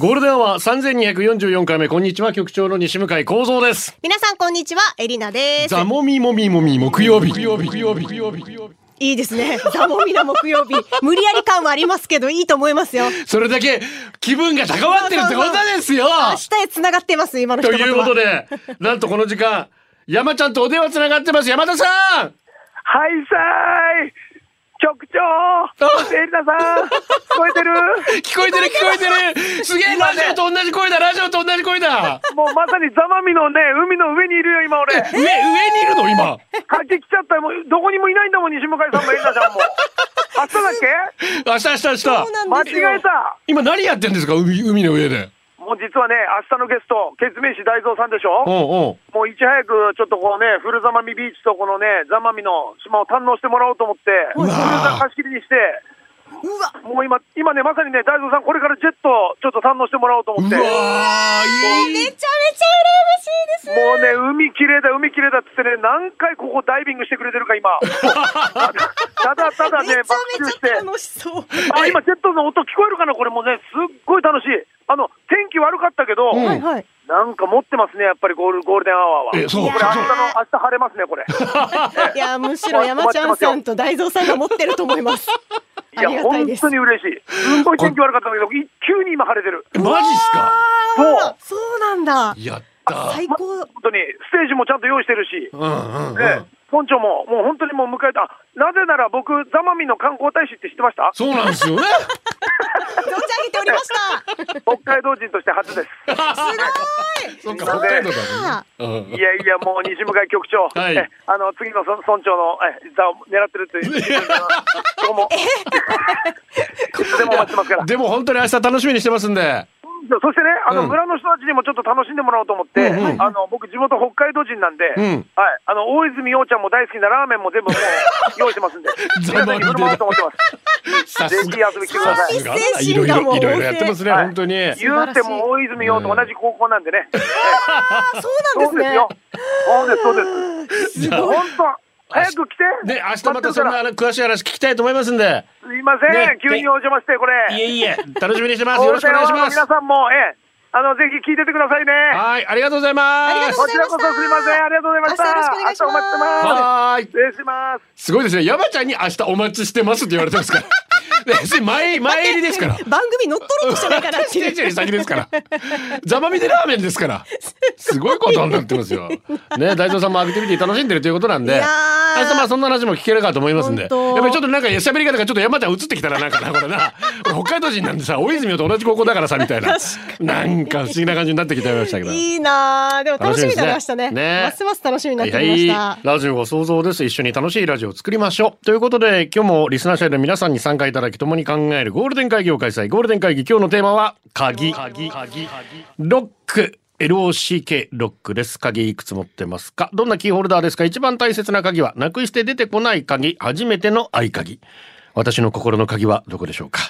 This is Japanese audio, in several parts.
ゴールデンアワー3244回目、こんにちは、局長の西向井幸三です。皆さんこんにちは、エリナです。ザモミモミモミ木曜日。木曜日、木曜日、木曜日、木曜日。いいですね。ザモミな木曜日。無理やり感はありますけど、いいと思いますよ。それだけ気分が高まってるってことですよ明日へ繋がってます、今の一と言は。いうことで、なんとこの時間、山ちゃんとお電話つながってます。山田さんはいさーい局長エリナさん 聞こえてる？聞こえてる聞こえてるすげえラジオと同じ声だラジオと同じ声だもうまさにザマミのね、海の上にいるよ、今俺。上、上にいるの？今。帰ってきちゃったよ。もうどこにもいないんだもん、西向井さんもエリナさんも。明日だっけ？明日明日明日。間。違えた今何やってんですか海、海の上で。もう実はね、明日のゲスト、ケツメイシ大蔵さんでしょ？おうおう。もういち早くちょっとこうね、フルザマミビーチとこのね、ザマミの島を堪能してもらおうと思って、うわー貸し切りにして、もう今、今ね、まさにね、大蔵さん、これからジェット、ちょっと堪能してもらおうと思って。うわーいいめちゃめちゃ羨ましいです。もうね、海綺麗だ、海綺麗だっつってね、何回ここダイビングしてくれてるか、今。ただただね、爆めち中して。ゃ楽しそう。あ、今、ジェットの音聞こえるかな？これもうね、すっごい楽しい。あの、天気悪かったけど、うんはいはい。なんか持ってますね、やっぱりゴールゴールデンアワーは。えそうこれ、明日の、明日晴れますね、これ。いや、むしろ山ちゃんさんと大蔵さんが持ってると思います。あ いや。本当に嬉しい。すごい天気悪かったんだけど、い急に今晴れてる。マジっすか？そう。そうなんだ。やった。最高。本当に、ステージもちゃんと用意してるし。うんうんうん。ね、本庁も、もう本当にもう迎えた。なぜなら僕、ザマミの観光大使って知ってました？そうなんですよね。存じ上げておりました。北海道人として初です。そっか、北海道だいやいや、もう西向井局長、はいえあの次の村村長のえ座を狙ってるという、どうも、でもお待ちしてますから。でも本当に明日楽しみにしてますんで。そしてね、あの、うん村の人たちにもちょっと楽しんでもらおうと思って、うんうんあの僕、地元北海道人なんで、うんはい、あの大泉洋ちゃんも大好きなラーメンも全部もう 用意してますんで、皆さんに振る舞おうと思ってます。さぜひ遊びに来てください。いろいろいろいろやってますね、はい本当に。言うても大泉洋と同じ高校なんでね。あ、そうなんですね。よ。そうです、そうです。じゃあ本当、早く来て。ね、明日またそんなあの詳しい話聞きたいと思いますんで。すいません、ね急にお邪魔して、これ。いえいえ、楽しみにしてます。よろしくお願いします。皆さんも、ええ、あの、ぜひ聞いててくださいね。はい、ありがとうございます。こちらこそすいません、ありがとうございました。明日よろしくお願いします明日お待ちしてます。はーい。失礼します。すごいですね。山ちゃんに明日お待ちしてますって言われてますから。ね前、前入りですから。番組乗っ取ろうとしてないかなっう。先ですから。ざまみでラーメンですから。すごいことになってますよ。ね、大蔵さんもアクティビティ楽しんでるということなんで。明日まあそんな話も聞けるかと思いますんで。やっぱりちょっとなんか喋り方がちょっと山ちゃん映ってきたらなんかな、これな。俺北海道人なんでさ、大泉洋と同じ高校だからさ、みたいな。なんか不思議な感じになってきちゃいましたけど。いいなあでも楽しみになりましたね。ねねますます楽しみになってきまはいした。はい、ラジオは想像です一緒に楽しいラジオを作りましょうということで今日もリスナー社員の皆さんに参加いただき共に考えるゴールデン会議を開催ゴールデン会議今日のテーマは鍵ロック LOCK ロックです。鍵いくつ持ってますか？どんなキーホルダーですか？一番大切な鍵はなくして出てこない鍵、初めての合鍵。私の心の鍵はどこでしょうか？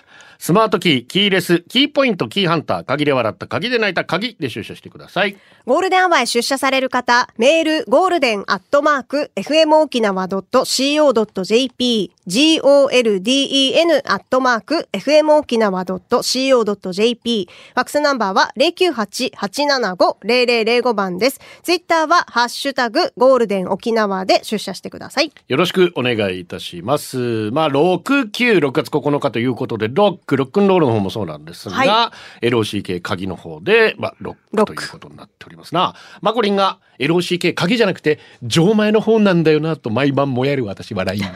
スマートキー、キーレス、キーポイント、キーハンター、鍵で笑った、鍵で泣いた鍵で出社してください。ゴールデンアワーへ出社される方、メール、ゴールデンアットマーク、fmokinawa.co.jp、golden アットマーク、fmokinawa.co.jp、ファックスナンバーは098-875-0005番です。ツイッターは、ハッシュタグ、ゴールデン沖縄で出社してください。よろしくお願いいたします。まあ、6、9、6月9日ということで、ロック、ロックンロールの方もそうなんですが、は LOCK 鍵の方で、まあ、ロッククということになっておりますな。マコリンが LOCK 鍵じゃなくて、錠前の方なんだよなと毎晩もやる私笑い。ま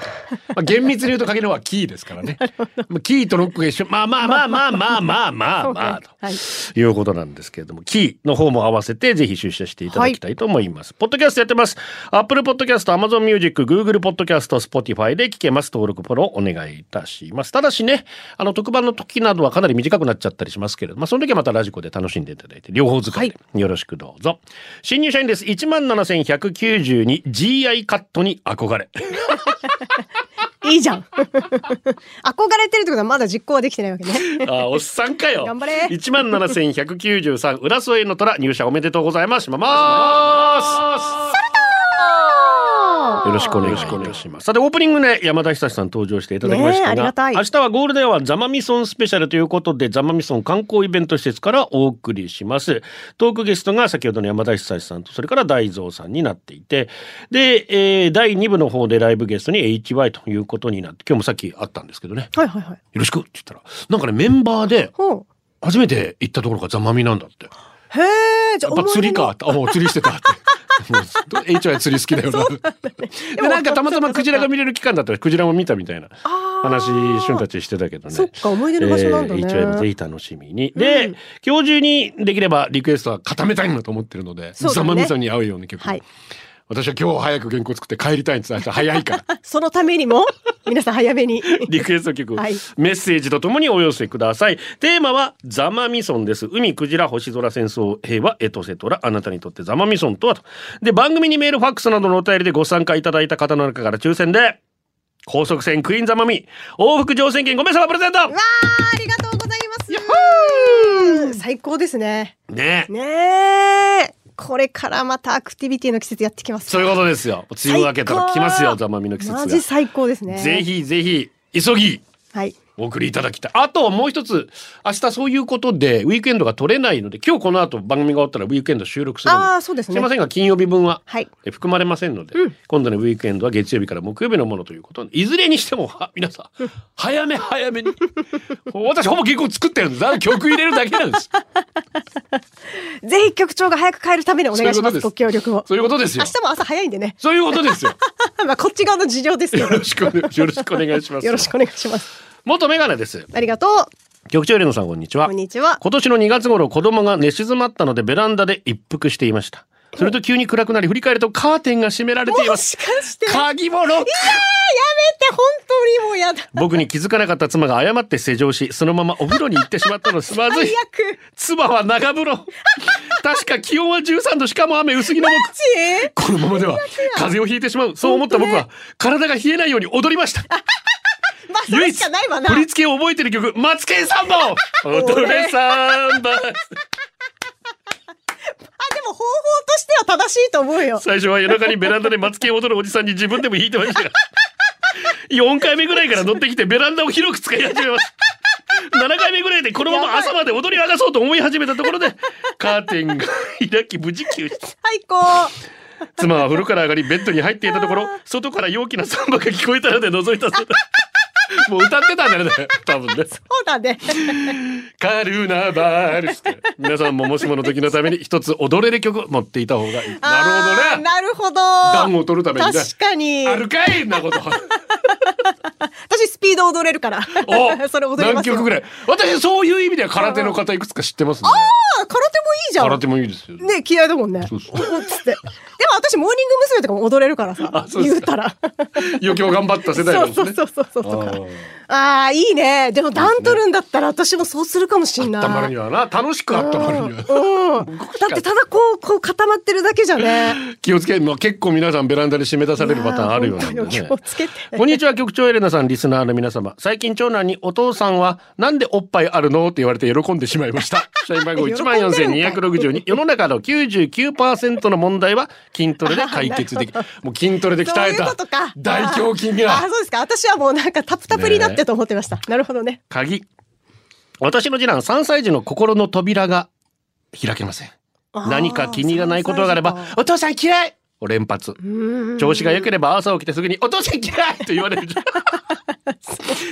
あ、厳密に言うと鍵の方はキーですからね。まあキーとロックが一緒。まあまあまあまあまあまあまあまあ、とはい。いうことなんですけれども、キーの方も合わせてぜひ出社していただきたいと思います。ポッドキャストやってます。Apple Podcast、Amazon Music、Google Podcast、Spotify で聞けます。登録フォローお願いいたします。ただしね、あの特番の時などはかなり短くなっちゃったりしますけれど、まあ、その時はまたラジコで楽しんでいただいて、両方使いでよろしくどうぞ。新入社員です。17,192 GI カットに憧れ。いいじゃん。憧れてるってことはまだ実行はできてないわけね。あ、おっさんかよ。頑張れ17,193浦添の虎入社おめでとうございます。しまます。よろしくお願いします。さて、オープニングで山田久志さん登場していただきましたが、ありがたい明日はゴールデンはザマミソンスペシャルということで、ザマミソン観光イベント施設からお送りします。トークゲストが先ほどの山田久志さんと、それから大蔵さんになっていて、で、えー第2部の方でライブゲストに HY ということになって、今日もさっきあったんですけどね、はいはいはい。よろしくって言ったら、なんかね、メンバーで。初めて行ったところがザマミなんだって。へえ、じゃあやっぱ釣りか。あ、もう釣りしてたって。もう HY 釣り好きだよな。でなんかたまたまクジラが見れる期間だったらクジラも見たみたいな話、瞬たちしてたけどね。そっか思い出の場所なんだねえー HY もぜひ楽しみに。で、今日中にできればリクエストは固めたいなと思ってるので、そうだねザマミさんに合うような曲。はい私は今日早く原稿作って帰りたいんです。早いから。そのためにも、皆さん早めに。リクエスト曲、はいメッセージとともにお寄せください。テーマはザマミソンです。海、クジラ、星空、戦争、平和、エトセトラ。あなたにとってザマミソンとはと。で、番組にメール、ファックスなどのお便りでご参加いただいた方の中から抽選で、高速船クイーンザマミ、往復乗船券5名様プレゼントわあ、ありがとうございます。最高ですね。ねねえ。これからまたアクティビティの季節やってきます。そういうことですよ。梅雨明けたら来ますよ、ザマミの季節が。マジ最高ですね。ぜ。ひぜひ、急ぎ、はい。お送りいただきたい。あともう一つ、明日そういうことでウィークエンドが取れないので、今日この後番組が終わったらウィークエンド収録するので。ああ、そうですね。すいませんが金曜日分は、はいえ含まれませんので、今度のウィークエンドは月曜日から木曜日のものということでいずれにしてもは皆さん早め早めに 私ほぼ原稿作ってるんですだ曲入れるだけなんです ぜひ局長が早く帰るためにお願いします。そういうことですご協力を。そういうことですよ明日も朝早いんでね。そういうことですよ まあこっち側の事情ですけど。よろしくよろしくお願いしますよろしくお願いします。元メガネです。ありがとう。局長エレノさんこんにちは。こんにちは。今年の2月頃子供が寝静まったのでベランダで一服していました。すると急に暗くなり振り返るとカーテンが閉められています。もしかして。やめ鍵もロック。て、本当にもうやだ。僕に気づかなかった妻が誤って施錠しそのままお風呂に行ってしまったのですまずい。妻は長風呂。確か気温は13度しかも雨薄着の僕。ちこのままでは風邪をひいてしまう。そう思った僕は体が冷えないように踊りましたまあ、それしかないわな。振り付けを覚えてる曲「マツケンサンバ 」を踊れサンバ あ、でも方法としては正しいと思うよ。最初は夜中にベランダでマツケンを踊るおじさんに自分でも弾いてましたが4回目ぐらいから乗ってきてベランダを広く使い始めました7回目ぐらいでこのまま朝まで踊り明かそうと思い始めたところでカーテンが開き無事休止最高。妻は風呂から上がりベッドに入っていたところ外から陽気なサンバが聞こえたので覗いたそうだ もう歌ってたんだよね 多分ねそうだね。カルナバルって皆さんももしもの時のために一つ踊れる曲持っていた方がいいなるほどねなるほど。暖を取るためにね確かに。あるかいなこと 私スピード踊れるから。おそれ踊りますよ。何曲ぐらい？私そういう意味では空手の方いくつか知ってますねあ空手もいいじゃん。空手もいいですよね気合だもんね。そうそうつって。でも私モーニング娘。とかも踊れるからさ言うたら。余興頑張った世代ねそうそうそうそうそうあーああいいね。でも段取るんだったら私もそうするかもしんない。たまるにはな楽しくあったまるにはうん。だってただこうこう固まってるだけじゃね。気をつけもう結構皆さんベランダで締め出されるパターンあるよね気をつけて。こんにちは局長エレナさんリスナーの皆様最近長男にお父さんはなんでおっぱいあるのって言われて喜んでしまいました社員番号1万4262世の中の99%の問題は筋トレで解決できな もう筋トレで鍛えたことか。大胸筋あがそうですか。私はもうなんかタプタプになってと思ってました。なるほどね。鍵私の次男3歳児の心の扉が開けません何か気に入らないことがあれば3歳児「お父さん嫌い!」を連発。うん。調子が良ければ朝起きてすぐに「お父さん嫌い!」と言われる。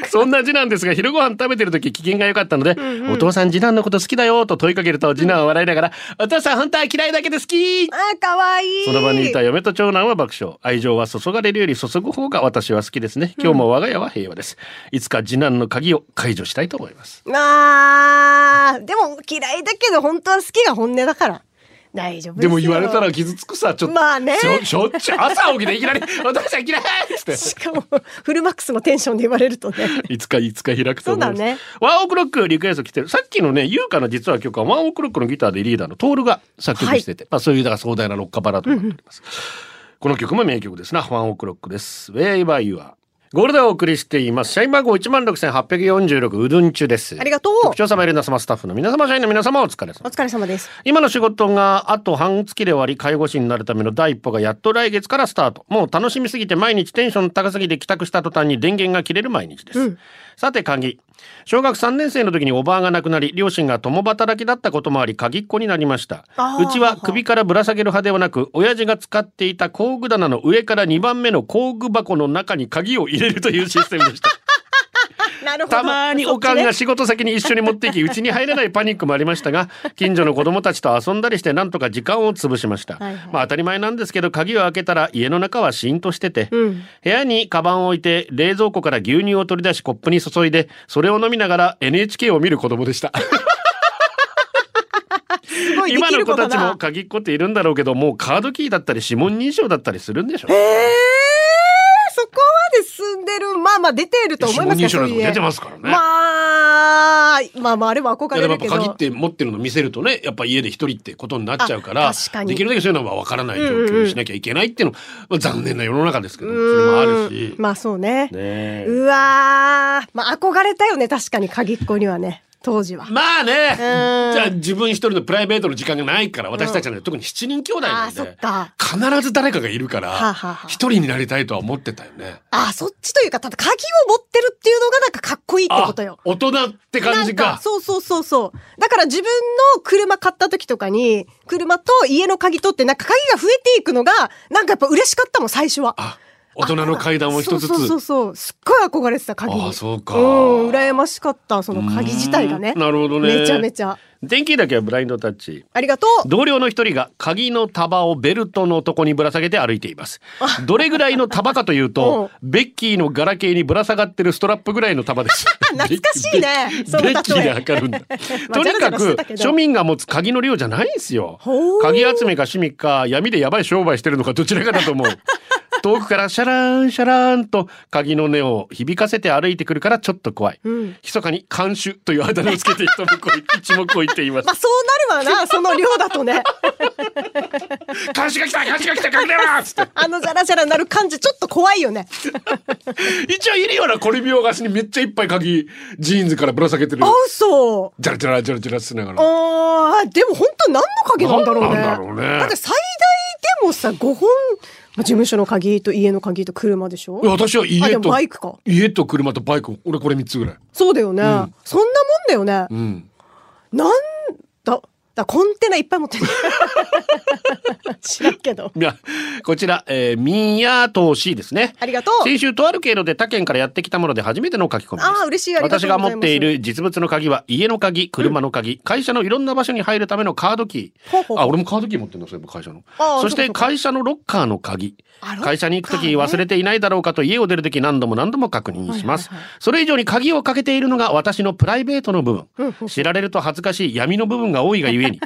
そんな次男ですが昼ご飯食べてる時機嫌が良かったので、お父さん次男のこと好きだよ」と問いかけると次男は笑いながら「お父さん本当は嫌いだけど好き!」あーかわいい。その場にいた嫁と長男は爆笑。愛情は注がれるより注ぐ方が私は好きですね。今日も我が家は平和です。いつか次男の鍵を解除したいと思います。あーでも嫌いだけど本当は好きが本音だから。大丈夫でも言われたら傷つくさ、ちょっと。まあねしょっちゅう、朝起きていきなり、お父さん嫌いっつって。しかもフルマックスのテンションで言われるとねいつかいつか開くと思います。そうだねワンオクロックリクエスト来てる。さっきのね、優香の実は曲はワンオクロックのギターでリーダーのトールが作曲してて、まあそういうだから壮大なロッカバラードになっております。この曲も名曲ですな。ワンオクロックです。Wherever You Are。ゴールデンをお送りしています。社員番号16,846うどんちゅです。ありがとう局長様、エレナ様、スタッフの皆様、社員の皆様、お疲れ様お。疲れ様です今の仕事があと半月で終わり介護士になるための第一歩がやっと来月からスタートもう楽しみすぎて毎日テンション高すぎて帰宅した途端に電源が切れる毎日です、さて鍵。小学3年生の時におばあが亡くなり両親が共働きだったこともあり鍵っ子になりました。うちは首からぶら下げる派ではなく親父が使っていた工具棚の上から2番目の工具箱の中に鍵を入れるというシステムでしたたまにおかんが仕事先に一緒に持っていき、うちに入れないパニックもありましたが、近所の子供たちと遊んだりしてなんとか時間を潰しました。はいはい。まあ当たり前なんですけど、鍵を開けたら家の中はシーンとしてて、うん。部屋にカバンを置いて、冷蔵庫から牛乳を取り出しコップに注いで、それを飲みながら NHK を見る子供でした。今の子たちも鍵っ子っているんだろうけど、もうカードキーだったり指紋認証だったりするんでしょ。えー、まあまあ出てると思いますよ指紋認証なんかもそういう出てますからね。まあまあまああれは憧れるけど。ぱ鍵って持ってるの見せるとねやっぱ家で一人ってことになっちゃうからあ確かに。できるだけそういうのは分からない状況にしなきゃいけないっていうのは残念な世の中ですけどそれもあるし。うん。まあそうね。ねえ。うわー。まあ憧れたよね確かに鍵っ子にはね当時はまあねんじゃあ自分一人のプライベートの時間がないから私たちはね特に7人兄弟なんあーそでっか必ず誰かがいるから一人になりたいとは思ってたよね。あそっちというかただ鍵を持ってるっていうのがなんかかっこいいってことよあ大人って感じか。そうそうそうそう。だから自分の車買った時とかに、車と家の鍵取って、なんか鍵が増えていくのが、なんかやっぱ嬉しかったもん、最初は。あ大人の階段を一つずつ。そうそうそう。すっごい憧れてた、鍵に。あそうかうん、羨ましかった、その鍵自体がね。なるほどね。めちゃめちゃ。電気だけはブラインドタッチ。ありがとう。同僚の一人が鍵の束をベルトのとこにぶら下げて歩いています。どれぐらいの束かというと、ベッキーのガラケーにぶら下がってるストラップぐらいの束です。懐かしいね ベッキーで測るんだ。まあとにかく庶民が持つ鍵の量じゃないんですよ。鍵集めか趣味か闇でやばい商売してるのかどちらかだと思う。遠くからシャラーンシャラーンと鍵の音を響かせて歩いてくるからちょっと怖い。ん密かに看守というあだ名をつけて一目置い一目置いています まあ。そうなるわな、その量だとね。監視が来た監視が来た隠れろ。あのジャラジャラなる感じ、ちょっと怖いよね。一応いるようなコリビオガスにめっちゃいっぱい鍵ジーンズからぶら下げてるあ、。嘘。ジャラジャラジャラジャラしながら。あーでも本当何の鍵なんだろうね。何なんだろうねだって最大でもさ、5本、まあ事務所の鍵と家の鍵と車でしょ？私は家とバイクか。家と車とバイク俺これ三つぐらい。そうだよね。そんなもんだよね。うん。なんだ、だコンテナいっぱい持ってる。知らんけど。いやこちら、えー、宮投資ですね。ありがとう。先週とある経路で他県からやってきたもので初めての書き込みです。あー嬉しいありがとう私が持っている実物の鍵は家の鍵、車の鍵、会社のいろんな場所に入るためのカードキほうほうー。あ、俺もカードキー持ってるの、そういえば会社の。そして会社のロッカーの鍵。会社に行くとき忘れていないだろうかと家を出るとき何度も何度も確認します。それ以上に鍵をかけているのが私のプライベートの部分。知られると恥ずかしい闇の部分が多いがゆえに、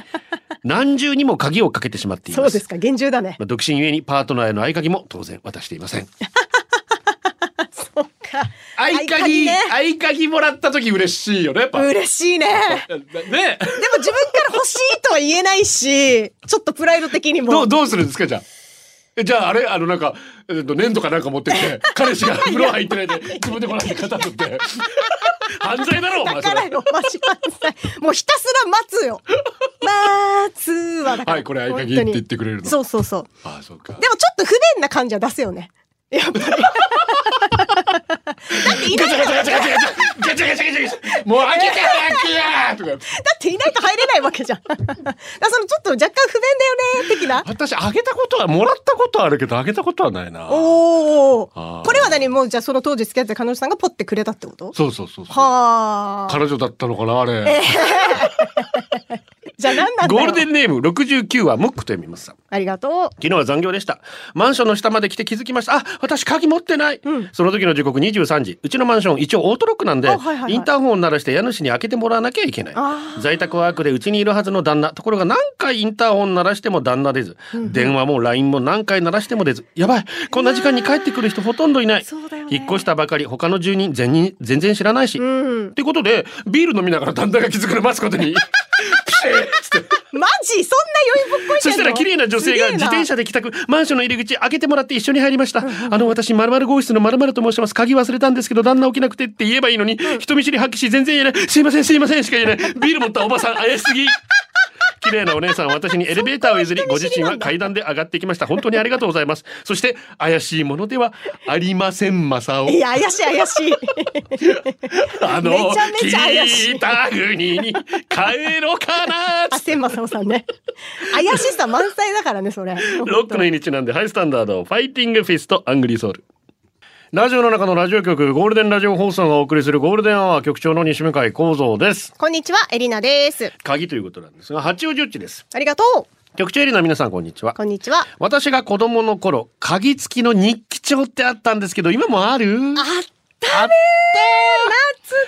何重にも鍵をかけてしまっています。そうですか、厳重だね。まあ独身ゆえにパートナーへの合鍵も当然渡していません。そっか。合合鍵鍵、ね合鍵もらった時嬉しいよね、やっぱ。ね。嬉しい ね。でも自分から欲しいとは言えないし、ちょっとプライド的にも。どう、どうするんですか、じゃあ。えじゃあ、あれ、あの、なんか、えっと、粘土かなんか持ってきて、彼氏が風呂入ってないで、自分でもらって肩取って。犯罪だろ、お前それ。だからよ、マジ犯罪。もうひたすら待つよ。待つはだから。はいこれ合鍵って言ってくれるのそうそうそう。ああ、そうか。でもちょっと不便な感じは出すよね。やっぱり。っていないガチャガチャガチャガチャガチャガチャガチャガチャガチャもう開けて早くやとか。だっていないと入れないわけじゃん。だそのちょっと若干不便だよね、的な。私、あげたことは、もらったことはあるけど、あげたことはないな。おお。これは何もうじゃあその当時付き合ってた彼女さんがポッてくれたってことそうそうそうそう。はあ。彼女だったのかな、あれ。じゃあ何なんだよゴールデンネーム69はムックと読みます。ありがと昨日は残業でした。マンションの下まで来て気づきました。あ、私鍵持ってない。その時の時刻23時。うちのマンション一応オートロックなんで、あはいはいはいインターホンを鳴らして家主に開けてもらわなきゃいけないあ。在宅ワークでうちにいるはずの旦那。ところが何回インターホン鳴らしても旦那出ず。電話も LINE も何回鳴らしても出ず。やばい。こんな時間に帰ってくる人ほとんどいない。ね引っ越したばかり、他の住人全人全然知らないし。ってことで、ビール飲みながら旦那が気づくの待つことに。つって。うマジそんな余韻ぶっこいそしたら綺麗な女性が自転車で帰宅、マンションの入り口開けてもらって一緒に入りました。あの、私、〇〇号室の〇〇と申します。鍵忘れたんですけど、旦那起きなくてって言えばいいのに、人見知り発揮し全然言えない。すいません、すいませんしか言えない。ビール持ったおばさん、怪しすぎ。綺麗なお姉さんは私にエレベーターを譲り、ご自身は階段で上がってきました。本当にありがとうございます。そして、怪しいものではありません、マサオ。い。や怪しい怪しい。あのめちゃめちゃ怪しい。北国に帰ろうかなあ千昌夫さんね。怪しさ満載だからねそれ。ロックの日にちなんでハイスタンダードファイティングフィストアングリーソウルラジオの中のラジオ局ゴールデンラジオ放送がお送りするゴールデンアワー局長の西向幸三です。こんにちはエリナです。鍵ということなんですが八王子っちです。ありがとう。局長エリナ皆さんこんにちは。こんにちは。私が子供の頃鍵付きの日記帳ってあったんですけど今もある？ああ懐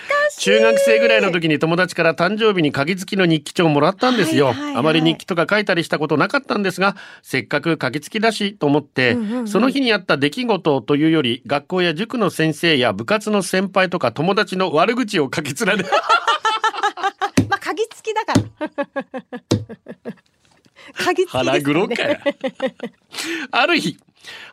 かしい。中学生ぐらいの時に友達から誕生日に鍵付きの日記帳をもらったんですよ、はいはいはい。あまり日記とか書いたりしたことなかったんですがせっかく鍵付きだしと思って、その日にあった出来事というより学校や塾の先生や部活の先輩とか友達の悪口を書き連ね。まあ鍵付きだから。鍵付きですから腹黒ねかやある日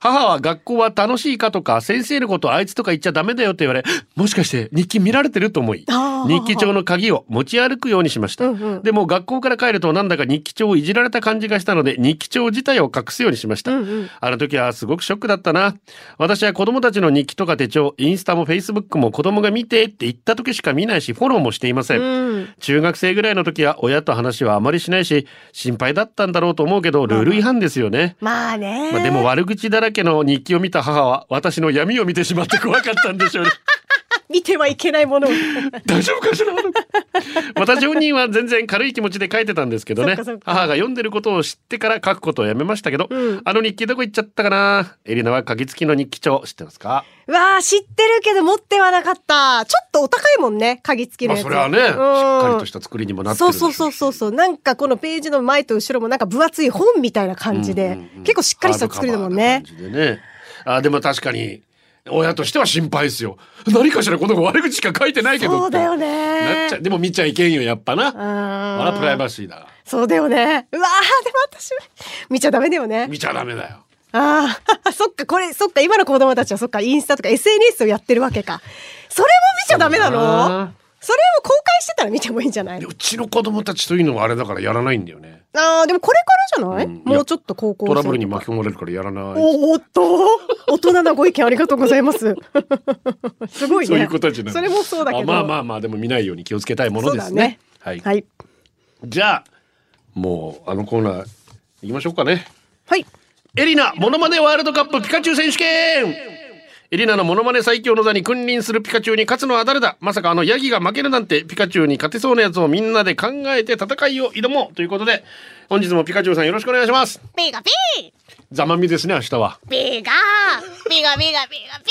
母は学校は楽しいかとか先生のことあいつとか言っちゃダメだよって言われもしかして日記見られてると思い日記帳の鍵を持ち歩くようにしました、うんうん。でも学校から帰るとなんだか日記帳をいじられた感じがしたので日記帳自体を隠すようにしました、うんうん。あの時はすごくショックだったな。私は子供たちの日記とか手帳インスタもフェイスブックも子供が見てって言った時しか見ないしフォローもしていません、うん。中学生ぐらいの時は親と話はあまりしないし心配だったんだろうと思うけどルール違反ですよね、まあね、まあ、でも悪口だらけ家の日記を見た母は私の闇を見てしまって怖かったんでしょうね。見てはいけないものを。大丈夫かしら？私本人は全然軽い気持ちで書いてたんですけどね。母が読んでることを知ってから書くことをやめましたけど、うん。あの日記どこ行っちゃったかな？エリナは鍵付きの日記帳知ってますか？うわあ知ってるけど持ってはなかった。ちょっとお高いもんね鍵付きのそれはねしっかりとした作りにもなってそうそうそうそうそう。なんかこのページの前と後ろもなんか分厚い本みたいな感じで、うんうんうん。結構しっかりした作りだもんね。ね。あでも確かに親としては心配ですよ。何かしらこの子悪口しか書いてないけどそうだよなっねちゃう。でも見ちゃいけんよやっぱな。ああらプライバシーだ。そうだよね。うわーでも私は。見ちゃダメだよね。見ちゃダメだよ。ああ そっかこれそっか今の子供たちはそっかインスタとか SNS をやってるわけか。それも見ちゃダメなの？なそれを公開してたら見てもいいんじゃない？でうちの子供たちというのはあれだからやらないんだよね。ああでもこれからじゃない、うん。もうちょっと高校生トラブルに巻き込まれるからやらない。おーっと大人なご意見ありがとうございます。すごいね。そういう子たちそれもそうだけど。あまあまあまあでも見ないように気をつけたいものですね。ね。はい、はい。じゃあもうあのコーナー行きましょうかね。はい。エリナモノマネワールドカップピカチュウ選手権エリナのモノマネ最強の座に君臨するピカチュウに勝つのは誰だ？まさかあのヤギが負けるなんてピカチュウに勝てそうなやつをみんなで考えて戦いを挑もうということで本日もピカチュウさんよろしくお願いします。ピガピざまみですね明日は。ーピガ。ーピガ。ピガピガピ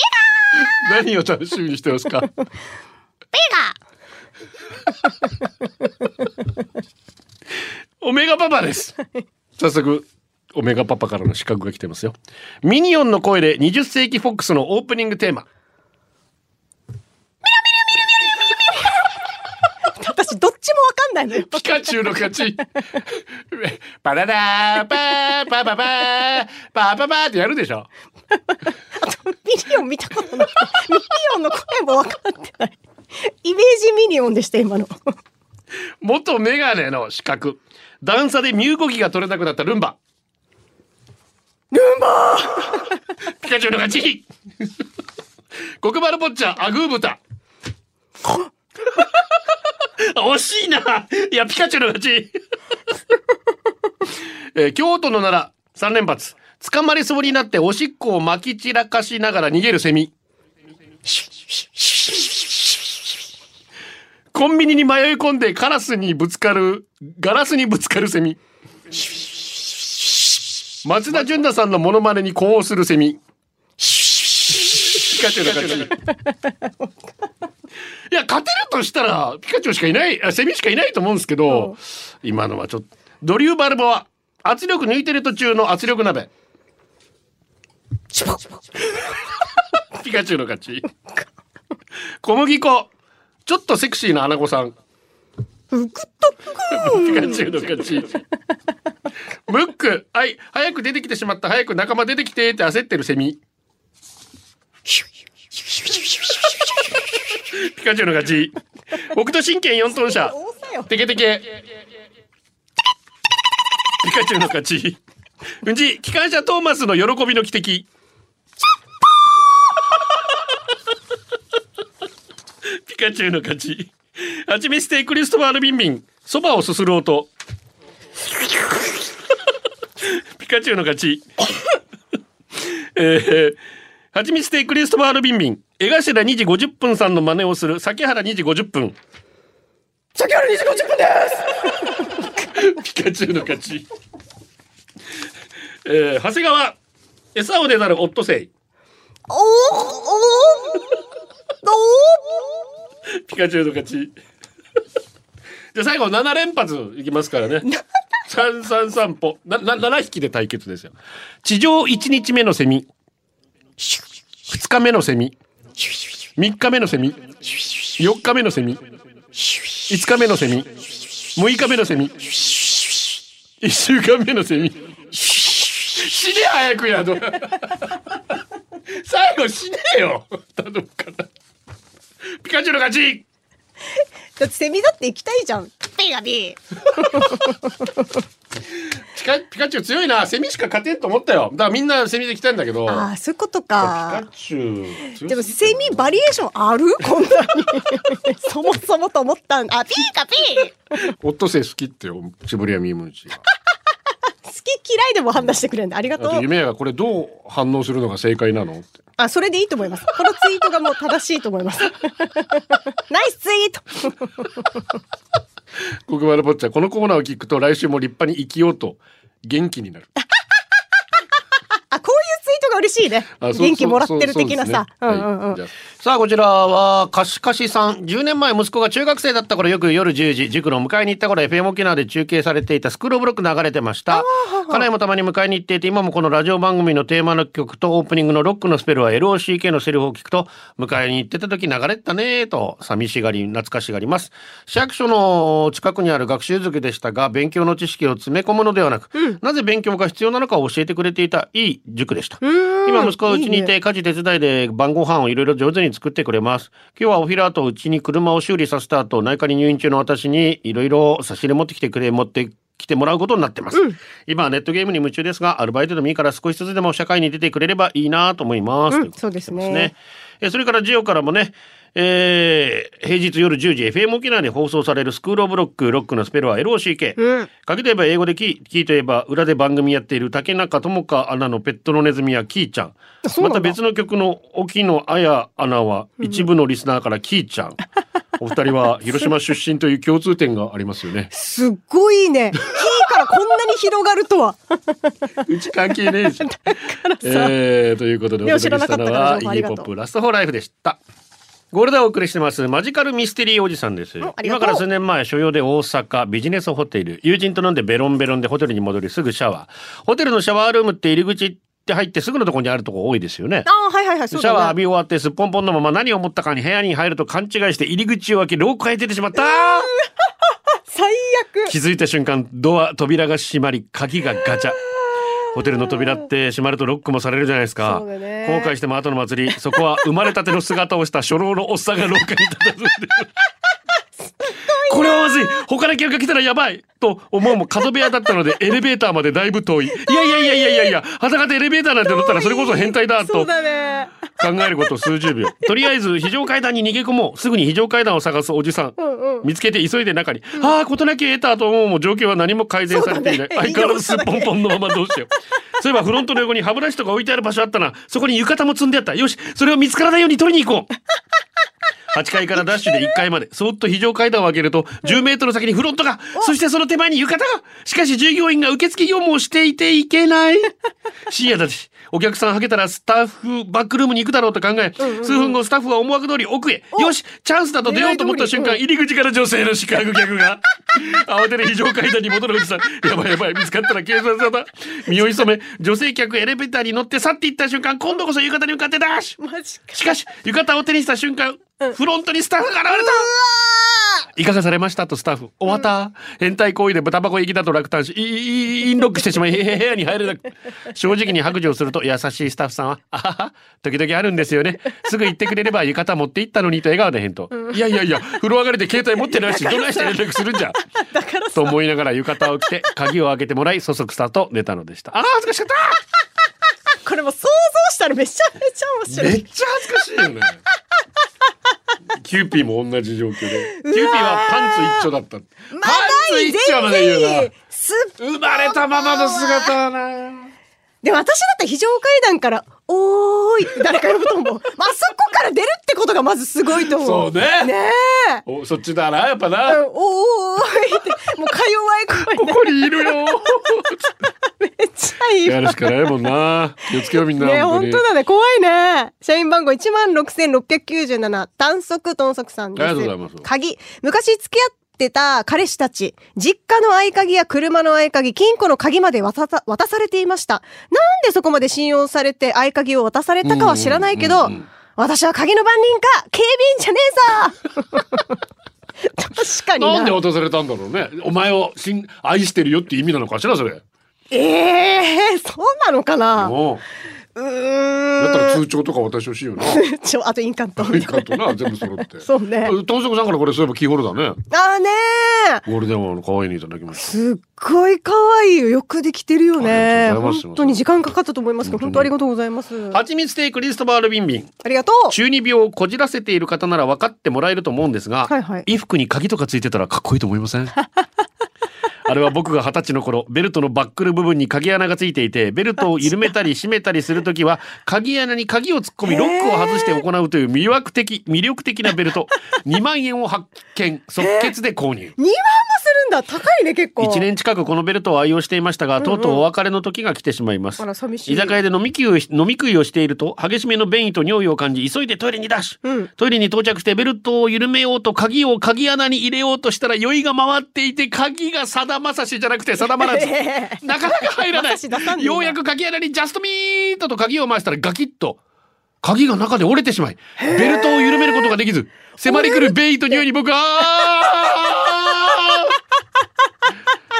何を楽しみにしてますか？ガ。ピオメガパパです。早速、オメガパパからの刺客が来てますよ。ミニオンの声で20世紀フォックスのオープニングテーマ。私どっちもわかんないのよピカチュウの勝ち。パララーパーパパパーパーパパーってやるでしょ。ミニオン見たことないミニオンの声もわかってないイメージミニオンでした今の元メガネの資格。段差で身動きが取れなくなったルンバ。ルンバピカチュウの勝ち黒丸ポッチャアグー豚。惜しいないや、ピカチュウの勝ちえー京都の奈良3連発。捕まりそうになっておしっこを撒き散らかしながら逃げるセミ。コンビニに迷い込んでカラスにぶつかるガラスにぶつかるセミ松田純奈さんのモノマネに呼応するセミ。ピカチュウの勝ち。いや勝てるとしたらピカチュウしかいないあセミしかいないと思うんですけど今のはちょっとドリューバルボは圧力抜いてる途中の圧力鍋。ピカチュウの勝ち。小麦粉。ちょっとセクシーなアナゴさんふくとピカチュウの勝ちムック。はい。早く出てきてしまった。早く仲間出てきてって焦ってるセミ。ピカチュウの勝ち北斗神拳4トン車。テケテケ。ピカチュウの勝ちうんち機関車トーマスの喜びの汽笛。ピカチュウの勝ちはちみつ亭クリストファール・ビンビン。そばをすする音 ピカチュウの勝ち。えー、はちみつ亭クリストファール・ビンビン。江頭2時50分さんの真似をする。崎原2時50分。崎原2時50分です。ピカチュウの勝ち。えー、長谷川。餌をねだるオットセイ。おおおピカチュウの勝ちじゃあ最後7連発いきますからね。三三散歩。なな7匹で対決ですよ。地上1日目のセミ。2日目のセミ。3日目のセミ。4日目のセミ。5日目のセミ。6日目のセミ。1週間目のセミ。死ね早くやど最後死ねよ。頼むから。ピカチュウの勝ちだってセミだって行きたいじゃん。ピカピピカピカチュウ強いな。セミしか勝てんと思ったよ。だからみんなセミで来たんだけど。ああ、そういうことピカか。チュウでもセミバリエーションある？こんなに。そもそもと思ったん。だ。あ、ピピカピ オットセイ好きってよ。シブリアミームーチが好き嫌いでも判断してくれるんだ。ありがとう。夢がこれどう反応するのが正解なの？あ、それでいいと思います。このツイートがもう正しいと思います。ナイスツイート国丸坊ちゃんこのコーナーを聞くと来週も立派に生きようと元気になるあ、こういうツイートが嬉しいね。元気もらってる的なさ。さあこちらはかしかしさん。10年前息子が中学生だった頃よく夜10時塾の迎えに行った頃 FM 沖縄で中継されていたスクールオブロック流れてました。家内もたまに迎えに行っていて今もこのラジオ番組のテーマの曲とオープニングのロックのスペルは LOCK のセリフを聞くと迎えに行ってた時流れてたねーと寂しがり懐かしがります。市役所の近くにある学習塾でしたが勉強の知識を詰め込むのではなく、なぜ勉強が必要なのかを教えてくれていたいい塾でした今息子はうちにいて家事手伝いで晩ご飯をいろいろ上手に作ってくれます。今日はお昼後うちに車を修理させた後内科に入院中の私にいろいろ差し入れ持ってきてくれ持って来てもらうことになってます、今はネットゲームに夢中ですがアルバイトでもいいから少しずつでも社会に出てくれればいいなと思います、うんそうですね。ね。えそれからジオからもねえー平日夜10時 FM 沖縄で放送されるスクールオブロックロックのスペルは LOCK、うん。鍵といえば英語でキーキーといえば裏で番組やっている竹中智香アナのペットのネズミはキーちゃん。そうなんだ。また別の曲の沖野綾アナは一部のリスナーからキーちゃん、お二人は 広島出身という共通点がありますよね。すっごいね。キーからこんなに広がるとは。うち関係ねえじゃん。えー、ということでおでも届けしたの知らなかったからはイギ情報ありがとう。ーポップラストフォーライフでしたゴールデンをお送りしてますマジカルミステリーおじさんです今から数年前所用で大阪ビジネスホテル友人と飲んでベロンベロンでホテルに戻りすぐシャワーホテルのシャワールームって入り口って入ってすぐのところにあるとこ多いですよねああ、はいはいはい。シャワー浴。び終わってすっぽんぽんのまま何を思ったかに部屋に入ると勘違いして入り口を開け廊下へ出てしまった 最悪。気づいた瞬間ドア扉が閉まり鍵がガチャホテルの扉って閉まるとロックもされるじゃないですか。後悔しても後の祭り。そこは生まれたての姿をした初老のおっさんが廊下に佇んでるこれはまずい。他の客が来たらやばい。と思うも角部屋だったので エレベーターまでだいぶ遠い。いやいやいやいやいやいや。裸でエレベーターなんて乗ったらそれこそ変態だと。考えること数十秒。とりあえず非常階段に逃げ込もう。すぐに非常階段を探すおじさん、うんうん。見つけて急いで中に、ああ事なき得たと思うも状況は何も改善されていない、ね。相変わらずすっぽんぽんのままどうしよう。そういえばフロントの横に歯ブラシとか置いてある場所あったな。そこに浴衣も積んであった。よし。それを見つからないように取りに行こう8階からダッシュで1階まで、そっと非常階段を上げると、10メートル先にフロントが、そしてその手前に浴衣が。しかし従業員が受付業務をしていていけない。深夜だし、お客さんはけたらスタッフバックルームに行くだろうと考え、数分後スタッフは思惑通り奥へ。よし、チャンスだと出ようと思った瞬間、入り口から女性の宿泊客が。慌てて非常階段に戻るおじさん。やばいやばい、見つかったら警察沙汰。身を潜め、女性客エレベーターに乗って去っていった瞬間、今度こそ浴衣に向かってダッシュ。しかし、浴衣を手にした瞬間、フロントにスタッフが現れたいかがされましたとスタッフ。終わった、変態行為で豚箱行きだと落胆し、いいインロックしてしまい、部屋に入れなく。正直に白状すると優しいスタッフさんは、あはは、時々あるんですよね。すぐ言ってくれれば浴衣持って行ったのにと笑顔で返答。いやいやいや、風呂上がりで携帯持ってないし、どないして連絡するんじゃ。と思いながら浴衣を着て、鍵を開けてもらい、そそくさと寝たのでした。あー恥ずかしかったこれも想像したらめちゃめちゃ面白い。めっちゃ恥ずかしいよね。キューピーも同じ状況で。キューピーはパンツ一丁だった。パンツ一丁まで言うな。す生まれたままの姿だな。でも私だったら非常階段から、おーい誰か呼ぶと思う。まあ、そこから出るってことがまずすごいと思う。そうねねえ。おそっちだな、やっぱな。うんおーいって、もうか弱い声でここにいるよ。めっちゃいいわやるしかないもんな。気をつけようみんな。ね本当に本当だね。怖いね。社員番号16,697、短足豚足さんです。ありがとうございます鍵。昔付き合ってた彼氏たち、実家の合鍵や車の合鍵、金庫の鍵まで渡さ渡されていました。なんでそこまで信用されて合鍵を渡されたかは知らないけど、私は鍵の番人か警備員じゃねえぞ 確かにな。なんで渡されたんだろうね。お前をしん愛してるよって意味なのかしら、それ。ええー、そうなのかな。だったら通帳とか渡してほしいよな。ちょ、あと印鑑と。いいかとな、全部揃って。そうね。トンソクさんからこれそういえばキーホルダーね。あーねー。ゴールデンワンの可愛いのいただきました。すっごい可愛いよ。よくできてるよね。本当に時間かかったと思いますけど、本当ありがとうございます。はちみつ亭クリストバールビンビン。ありがとう。中二病をこじらせている方なら分かってもらえると思うんですが、はいはい衣服に鍵とかついてたらかっこいいと思いません？あれは僕が二十歳の頃、ベルトのバックル部分に鍵穴がついていて、ベルトを緩めたり締めたりするときは、鍵穴に鍵を突っ込み、ロックを外して行うという魅惑的、魅力的なベルト。2万円を発見、即決で購入。2万もするんだ。高いね、結構。1年近くこのベルトを愛用していましたが、とうとうお別れの時が来てしまいます。居酒屋で飲み食いを飲み食いをしていると激しめの便意と尿意を感じ急いでトイレにダッシュ、うんトイレに到着してベルトを緩めようと鍵を鍵穴に入れようとしたら酔いが回っていて鍵がさだまさしじゃなくて定まらず なかなか入らないようやく鍵穴にジャストミートと鍵を回したらガキッと鍵が中で折れてしまいベルトを緩めることができず迫り来る便意と匂いに僕は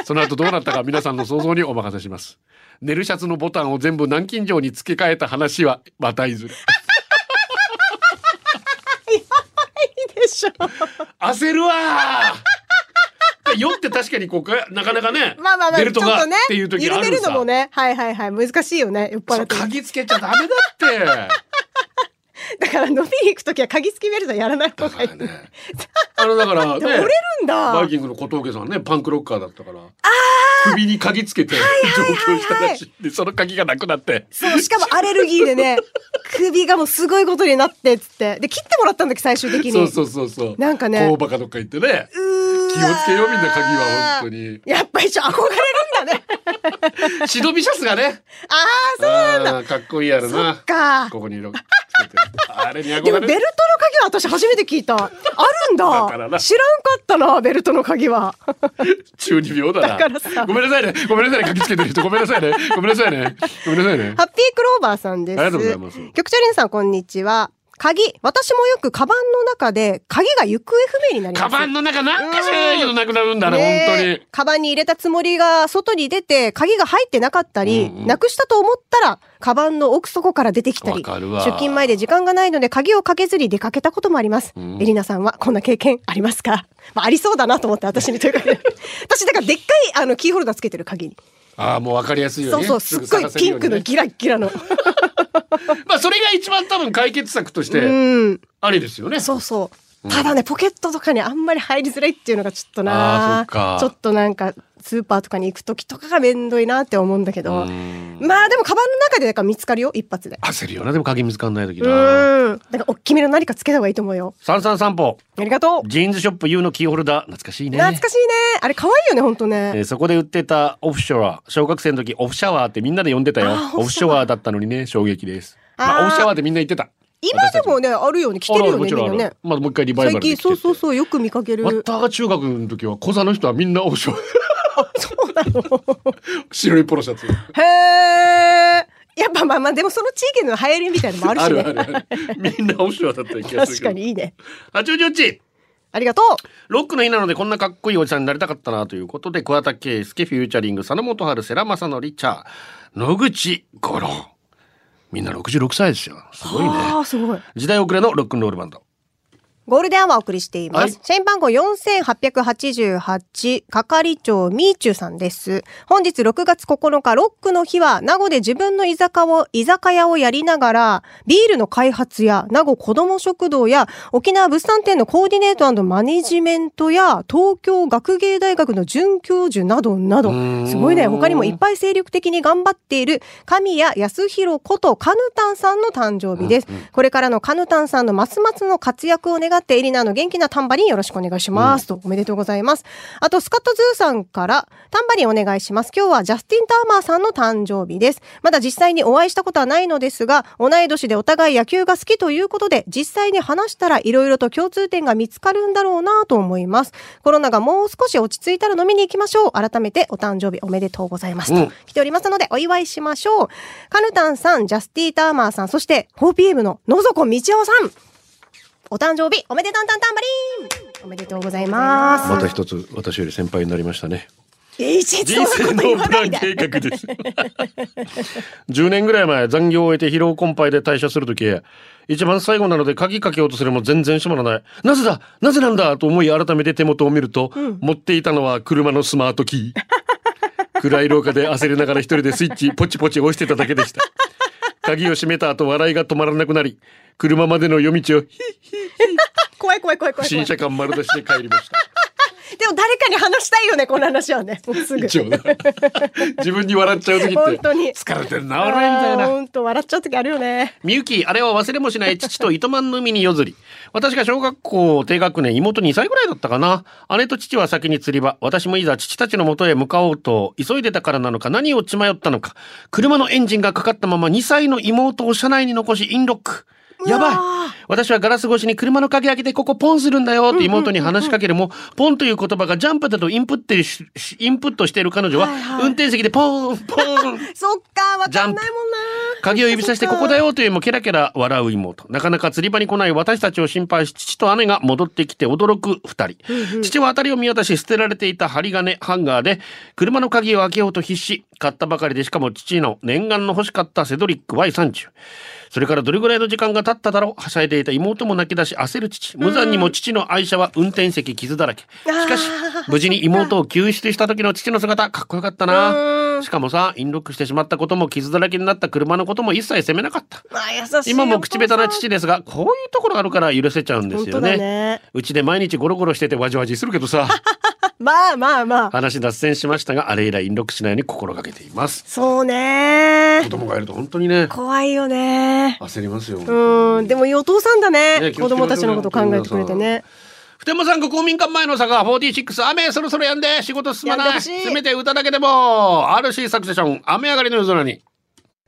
その後どうなったか皆さんの想像にお任せします。寝るシャツのボタンを全部南京錠に付け替えた話はまたいずれ。いいでしょ。焦るわー酔って確かにこうかなかなかね、まあまあまあ、ベルトがねっていう時あ緩めるさ。るのもね。はいはいはい。難しいよね。酔っ払って。鍵つけちゃダメだって。だから飲みに行くときは鍵付きベルトやらない方がいい。ねあのだからね、で 折れるんだ。バイキングの小峠さんね、パンクロッカーだったから。首に鍵つけて上京したらしい。で、その鍵がなくなって。そう、しかもアレルギーでね、首がもうすごいことになってっつって。で、切ってもらったんだっけ、最終的に。そうそうそうそう。なんかね工場かどっか行ってね。うー気をつけようみんな鍵は本当に。やっぱりちょ憧れるんだね。シドビシャスがね。ああ、そうなんだ。かっこいいやろそなっ。か。ここに色つけてる。あれに憧れでもベルトの鍵は私初めて聞いた。あるんだ。知らんかったな、ベルトの鍵は。中二病だな。ごめんなさいね。ごめんなさいね。鍵つけてる人。ごめんなさいね。ごめんなさいね。ごめんなさいね。ハッピークローバーさんです。ありがとうございます局長リンさん、こんにちは。鍵。私もよくカバンの中で鍵が行方不明になります。カバンの中なんか知らないけどなくなるんだね、ね本当に。え。カバンに入れたつもりが外に出て鍵が入ってなかったり、うんうん。なくしたと思ったらカバンの奥底から出てきたり。出勤前で時間がないので鍵をかけずに出かけたこともあります、ん。エリナさんはこんな経験ありますか、まあ、ありそうだなと思って私にというか 私だからでっかいあのキーホルダーつけてる鍵にああ、もうわかりやすいよね。そうそうすっごいピンクのギラッギラの。まあ、それが一番多分解決策としうて、ん。ありですよね。そうそう。ただねポケットとかにあんまり入りづらいっていうのがちょっとなあちょっとなんかスーパーとかに行く時とかがめんどいなって思ううんだけど、うんまあでもカバンの中でだから見つかるよ、一発で。焦るよな、でも鍵見つかんない時うな。ーん。だから大きめの何かつけた方がいいと思うよ。三三散歩。ありがとう。ジーンズショップ U のキーホルダー。懐かしいね。懐かしいね。あれ可愛いよね、ほんとえね。ーそこで売ってたオフショア。小学生の時、オフシャワーってみんなで呼んでたよオフシャワーだったのにね、衝撃です。まあ、オフシャワーってみんな言ってた。今でもね、あるよね。着てるよね、ろんあるみんなね。まあ、もう一回リバイバ最近、ルでそうそうそう、よく見かける。わったが中学の時は、小座の人はみんなオフショア。そうなの？白いポロシャツ。へえ。やっぱまあまあ、でもその地域の流行りみたいなのもあるしね。あるあるある。みんなオフショアだった気がする。確かにいいね。八王子っち。ありがとう。ロックの日なのでこんなかっこいいおじさんになりたかったなということで、桑田佳祐、フューチャリング、佐野元春、世良公則、チャー、野口五郎。みんな66歳ですよ。すごいね。ああ、すごい。時代遅れのロックンロールバンド。ゴールデンアワーお送りしています。はい社員番号4888、係長みーちゅうさんです。本日6月9日、ロックの日は、名護で自分の居酒屋を、居酒屋をやりながら、ビールの開発や、名護子ども食堂や、沖縄物産展のコーディネートマネジメントや、東京学芸大学の准教授などなど、すごいね。他にもいっぱい精力的に頑張っている、神谷康弘ことカヌタンさんの誕生日です。これからのカヌタンさんのますますの活躍を願って、エリナの元気なタンバリンよろしくお願いします。と、おめでとうございます。あと、スカットズーさんから、タンバリンお願いします。今日はジャスティン・ターマーさんの誕生日です。まだ実際にお会いしたことはないのですが、同い年でお互い野球が好きということで、実際に話したら色々と共通点が見つかるんだろうなと思います。コロナがもう少し落ち着いたら飲みに行きましょう。改めてお誕生日おめでとうございます。うんと来ておりますので、お祝いしましょう。カヌタンさん、ジャスティ・ターマーさん、そして 4PM の野底道夫さん。お誕生日おめでとんたんたんばりんおめでとうございます。また一つ私より先輩になりましたね。人生のプラン計画です。10年ぐらい前残業を終えて疲労困憊で退社するとき一番最後なので鍵かけようとするも全然閉まらない。なぜだ？なぜなんだ？と思い改めて手元を見ると、持っていたのは車のスマートキー。暗い廊下で焦りながら一人でスイッチポチポチ押してただけでした。鍵を閉めた後笑いが止まらなくなり、車までの夜道をヒッ怖い怖い怖い怖い怖い。不審者感丸出しで帰りました。でも誰かに話したいよね、この話はね。すぐ。自分に笑っちゃう時って本当に疲れてるな俺みたいな。本当笑っちゃう時あるよね。みゆき、あれは忘れもしない父と糸満の海に夜釣り。私が小学校低学年、妹2歳ぐらいだったかな。姉と父は先に釣り場。私もいざ父たちの元へ向かおうと、急いでたからなのか何を血迷ったのか。車のエンジンがかかったまま2歳の妹を車内に残しインロック。やばい私はガラス越しに車の鍵開けてここポンするんだよって妹に話しかけるも、ポンという言葉がジャンプだとインプットしインプットしている彼女は、運転席でポンポン そっか、わかんないもんな。鍵を指さしてここだよというもケラケラ笑う妹。なかなか釣り場に来ない私たちを心配し、父と姉が戻ってきて驚く二人。父は辺りを見渡し捨てられていた針金、ハンガーで、車の鍵を開けようと必死。買ったばかりでしかも父の念願の欲しかったセドリック Y30。それからどれぐらいの時間が経っただろうはしゃいでいた妹も泣き出し焦る父。無残にも父の愛車は運転席傷だらけ。しかし、無事に妹を救出した時の父の姿、かっこよかったな。しかもさ、インロックしてしまったことも傷だらけになった車のことも一切責めなかった。今も口下手な父ですが、こういうところがあるから許せちゃうんですよね。ねうちで毎日ゴロゴロしててわじわじするけどさ、まあまあまあ。話脱線しましたが、あれ以来インロックしないように心がけています。そうね子。供がいると本当にね、怖いよね。焦りますよ。うん、でもお父さんだね。ね子供たちのこと考えてくれてね。普天間産区公民館前の坂46雨そろそろやんで仕事進まないせめて歌だけでも RC サクセション雨上がりの夜空に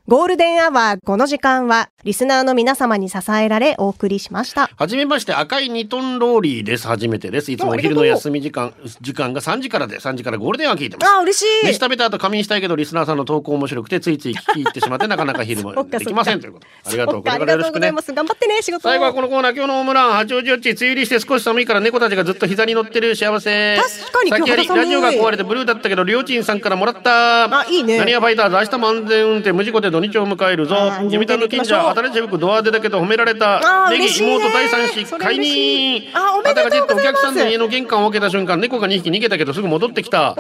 ゴールデンアワー、この時間は、リスナーの皆様に支えられ、お送りしました。はじめまして赤い2トンローリーです。初めてです。いつもお昼の休み時間時間が3時からで3時からゴールデンは聞いてます。あ、嬉しい。飯食べた後仮眠したいけどリスナーさんの投稿面白くてついつい聞き入ってしまってなかなか昼も できませんということ。ありがとう。そっかありこれからよろしくね。がとうございます。頑張ってね、仕事。最後はこのコーナー今日のホームラン八王子よっち梅雨入りして少し寒いから猫たちがずっと膝に乗ってる幸せ。確かに今日先やり肌寒いラジオが壊れてブルーだったけどりょうちんさんからもらった。あいいね。何やファイターズ明日も安全運転無事故で土日を迎えるぞ。あー読谷の近所新しい服ドア出だけど褒められた。ネギ妹第三子それ解嬉しい。任あおめでとうお客さんの家の玄関を開けた瞬間猫が2匹逃げたけどすぐ戻ってきた。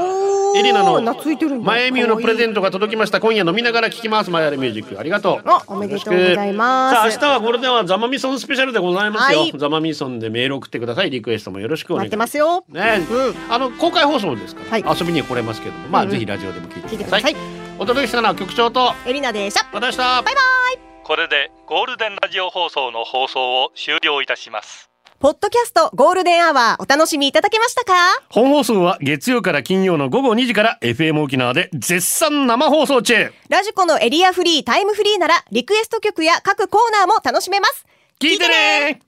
エリナの懐いてるんだ。前ミューのプレゼント。トが届きました。今夜飲みながら聞きます。マイアルミュージック。ありがとう。あおめでとうございます。さあ明日はこれではザマミソンスペシャルでございますよ、はい。ザマミソンでメール送ってください。リクエストもよろしくお願い待ってますよ。ね、うん。あの公開放送ですから、はい。遊びに来れますけども。まあ、ぜひラジオでも聞いてください。お届けしたのは局長とエリナでした。私でしたバイバイ。これでゴールデンラジオ放送の放送を終了いたしますポッドキャストゴールデンアワーお楽しみいただけましたか？本放送は月曜から金曜の午後2時から FM 沖縄で絶賛生放送中ラジコのエリアフリータイムフリーならリクエスト曲や各コーナーも楽しめます。聞いてね